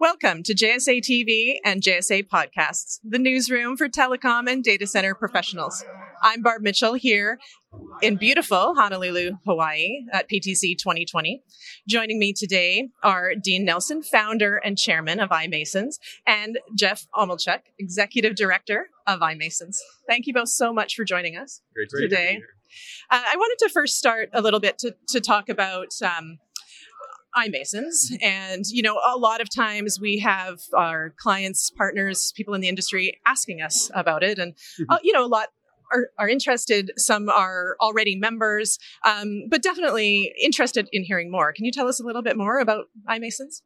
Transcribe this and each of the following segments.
Welcome to JSA TV and JSA Podcasts, the newsroom for telecom and data center professionals. I'm Barb Mitchell here in beautiful Honolulu, Hawaii at PTC 2020. Joining me today are Dean Nelson, founder and chairman of iMasons, and Jeff Omelchuck, executive director of iMasons. Thank you both so much for joining us Great today. Uh, I wanted to first start a little bit to, to talk about um, iMasons. And, you know, a lot of times we have our clients, partners, people in the industry asking us about it. And, uh, you know, a lot are, are interested. Some are already members, um, but definitely interested in hearing more. Can you tell us a little bit more about iMasons?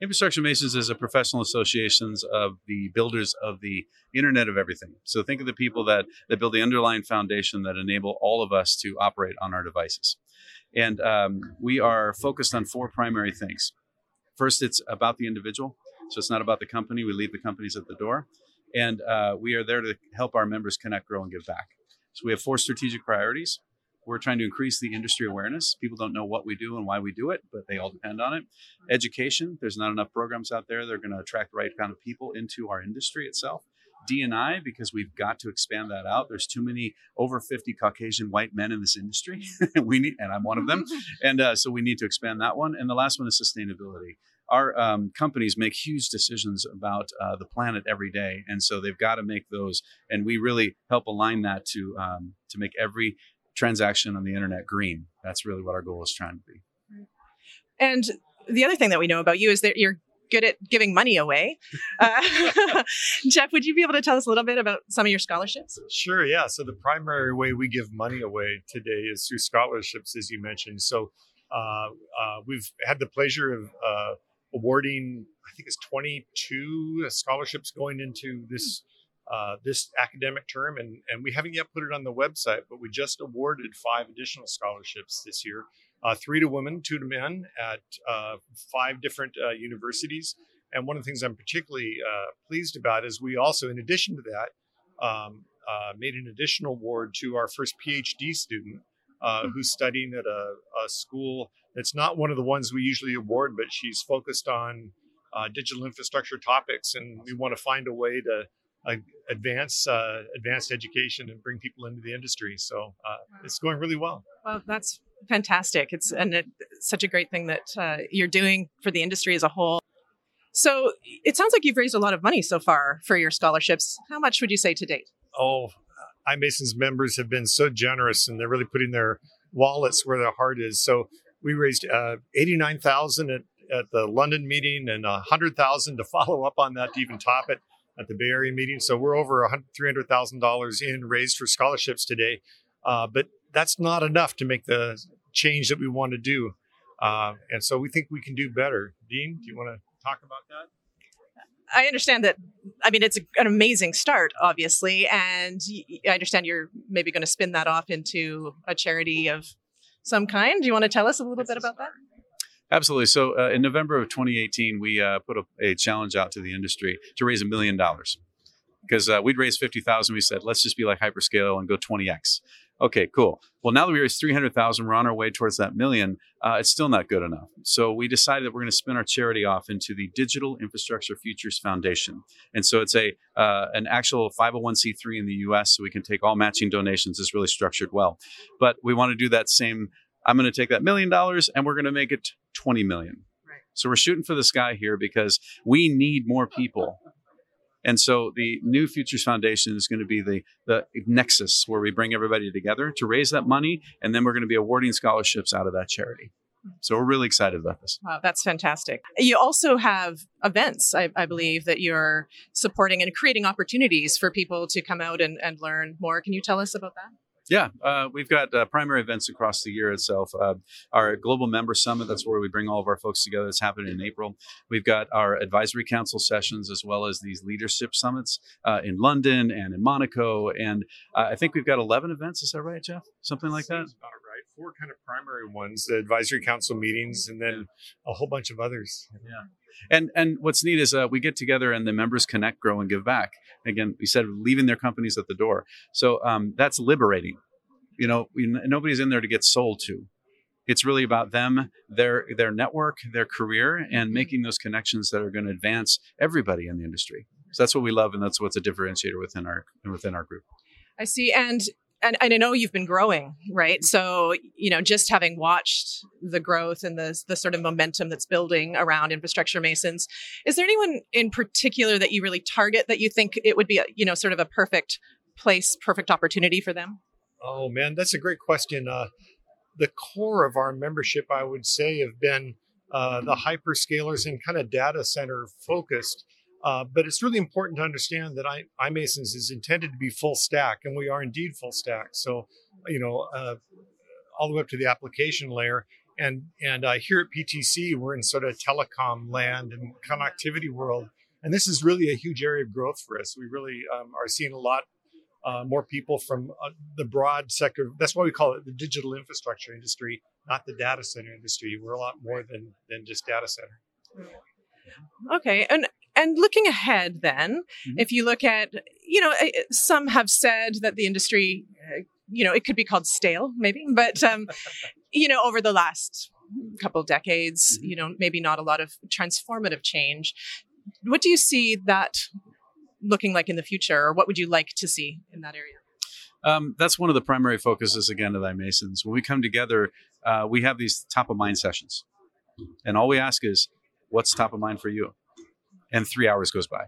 Infrastructure Masons is a professional association of the builders of the Internet of Everything. So think of the people that, that build the underlying foundation that enable all of us to operate on our devices. And um, we are focused on four primary things. First, it's about the individual. So it's not about the company. We leave the companies at the door. And uh, we are there to help our members connect, grow, and give back. So we have four strategic priorities. We're trying to increase the industry awareness. People don't know what we do and why we do it, but they all depend on it. Education, there's not enough programs out there that are going to attract the right kind of people into our industry itself. D&I, because we've got to expand that out. There's too many over 50 Caucasian white men in this industry. we need, and I'm one of them. And uh, so we need to expand that one. And the last one is sustainability. Our um, companies make huge decisions about uh, the planet every day, and so they've got to make those. And we really help align that to um, to make every transaction on the internet green. That's really what our goal is trying to be. And the other thing that we know about you is that you're good at giving money away. Uh, Jeff, would you be able to tell us a little bit about some of your scholarships? Sure, yeah. So the primary way we give money away today is through scholarships, as you mentioned. So uh, uh, we've had the pleasure of uh, awarding, I think it's 22 scholarships going into this uh, this academic term, and and we haven't yet put it on the website, but we just awarded five additional scholarships this year. Uh, three to women, two to men at uh, five different uh, universities. And one of the things I'm particularly uh, pleased about is we also, in addition to that, um, uh, made an additional award to our first PhD student uh, who's studying at a, a, school that's not one of the ones we usually award, but she's focused on digital infrastructure topics. And we want to find a way to advance advanced education and bring people into the industry. So it's going really well. Well, that's fantastic. It's and it, such a great thing that uh, you're doing for the industry as a whole. So it sounds like you've raised a lot of money so far for your scholarships. How much would you say to date? Oh, iMasons members have been so generous, and they're really putting their wallets where their heart is. So we raised uh, eighty-nine thousand at, at the London meeting, and a hundred thousand to follow up on that to even top it at the Bay Area meeting. So we're over three hundred thousand dollars in raised for scholarships today. Uh, but that's not enough to make the change that we want to do. Uh, and so we think we can do better. Dean, do you want to talk about that? I understand that. I mean, it's an amazing start, obviously, and I understand you're maybe going to spin that off into a charity of some kind. Do you want to tell us a little it's bit about that? Absolutely. So, uh, in November of 2018, we uh, put a, a, challenge out to the industry to raise a million dollars because uh, we'd raised 50,000. We said, let's just be like hyperscale and go 20x. Okay, cool. Well, now that we raised 300,000, we're on our way towards that million. Uh, it's still not good enough. So we decided that we're going to spin our charity off into the Digital Infrastructure Futures Foundation. And so it's a uh, an actual 501c3 in the US, so we can take all matching donations. It's really structured well. But we want to do that same, I'm going to take that million dollars and we're going to make it 20 million. Right. So we're shooting for the sky here because we need more people and so the new Futures Foundation is going to be the, the nexus where we bring everybody together to raise that money. And then we're going to be awarding scholarships out of that charity. So we're really excited about this. Wow, that's fantastic. You also have events, I, I, believe, that you're supporting and creating opportunities for people to come out and, and learn more. Can you tell us about that? Yeah, uh, we've got uh, primary events across the year itself. Uh, our Global Member Summit, that's where we bring all of our folks together. that's happening in April. We've got our advisory council sessions as well as these leadership summits uh, in London and in Monaco. And uh, I think we've got 11 events. Is that right, Jeff? Something like that? About right. Four kind of primary ones the advisory council meetings, and then a whole bunch of others. Yeah. And and what's neat is uh, we get together and the members connect, grow, and give back. Again, we said leaving their companies at the door. So um, that's liberating. You know, we, nobody's in there to get sold to. it's really about them, their their network, their career, and making those connections that are going to advance everybody in the industry. So that's what we love, and that's what's a differentiator within our within our group. I see, and and, and I know you've been growing, right? So, you know, just having watched the growth and the, the sort of momentum that's building around infrastructure masons, is there anyone in particular that you really target that you think it would be, a, you know, sort of a perfect place, perfect opportunity for them? Oh man, that's a great question. Uh, the core of our membership, I would say, have been uh, the hyperscalers and kind of data center focused. Uh, but it's really important to understand that I, iMasons is intended to be full stack, and we are indeed full stack. So, you know, uh, all the way up to the application layer. And and uh, here at PTC, we're in sort of telecom land and connectivity world, and this is really a huge area of growth for us. We really um, are seeing a lot uh, more people from uh, the broad sector. That's why we call it the digital infrastructure industry, not the data center industry. We're a lot more than than just data center. Okay, and and looking ahead, then, mm-hmm. if you look at, you know, eh, some have said that the industry, uh, you know, it could be called stale, maybe, but, um, you know, over the last couple of decades, mm-hmm. you know, maybe not a lot of transformative change. What do you see that looking like in the future, or what would you like to see in that area? Um, that's one of the primary focuses again of iMasons. When we come together, uh, we have these top of mind sessions, and all we ask is, "What's top of mind for you?" And three hours goes by.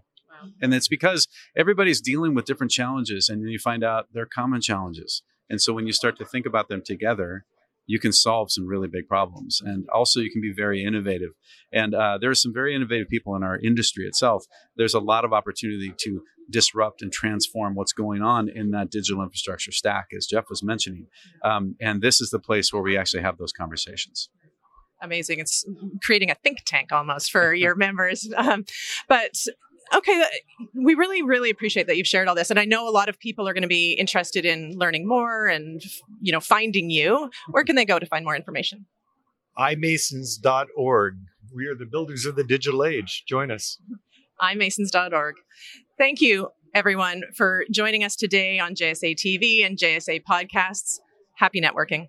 And it's because everybody's dealing with different challenges, and then you find out they're common challenges. And so when you start to think about them together, you can solve some really big problems. And also, you can be very innovative. And uh, there are some very innovative people in our industry itself. There's a lot of opportunity to disrupt and transform what's going on in that digital infrastructure stack, as Jeff was mentioning. Um, and this is the place where we actually have those conversations amazing. It's creating a think tank almost for your members. Um, but okay, we really, really appreciate that you've shared all this, and I know a lot of people are going to be interested in learning more and you know finding you. Where can they go to find more information? imasons.org. We are the builders of the digital age. Join us. imasons.org. Thank you, everyone, for joining us today on JSA TV and JSA podcasts. Happy networking.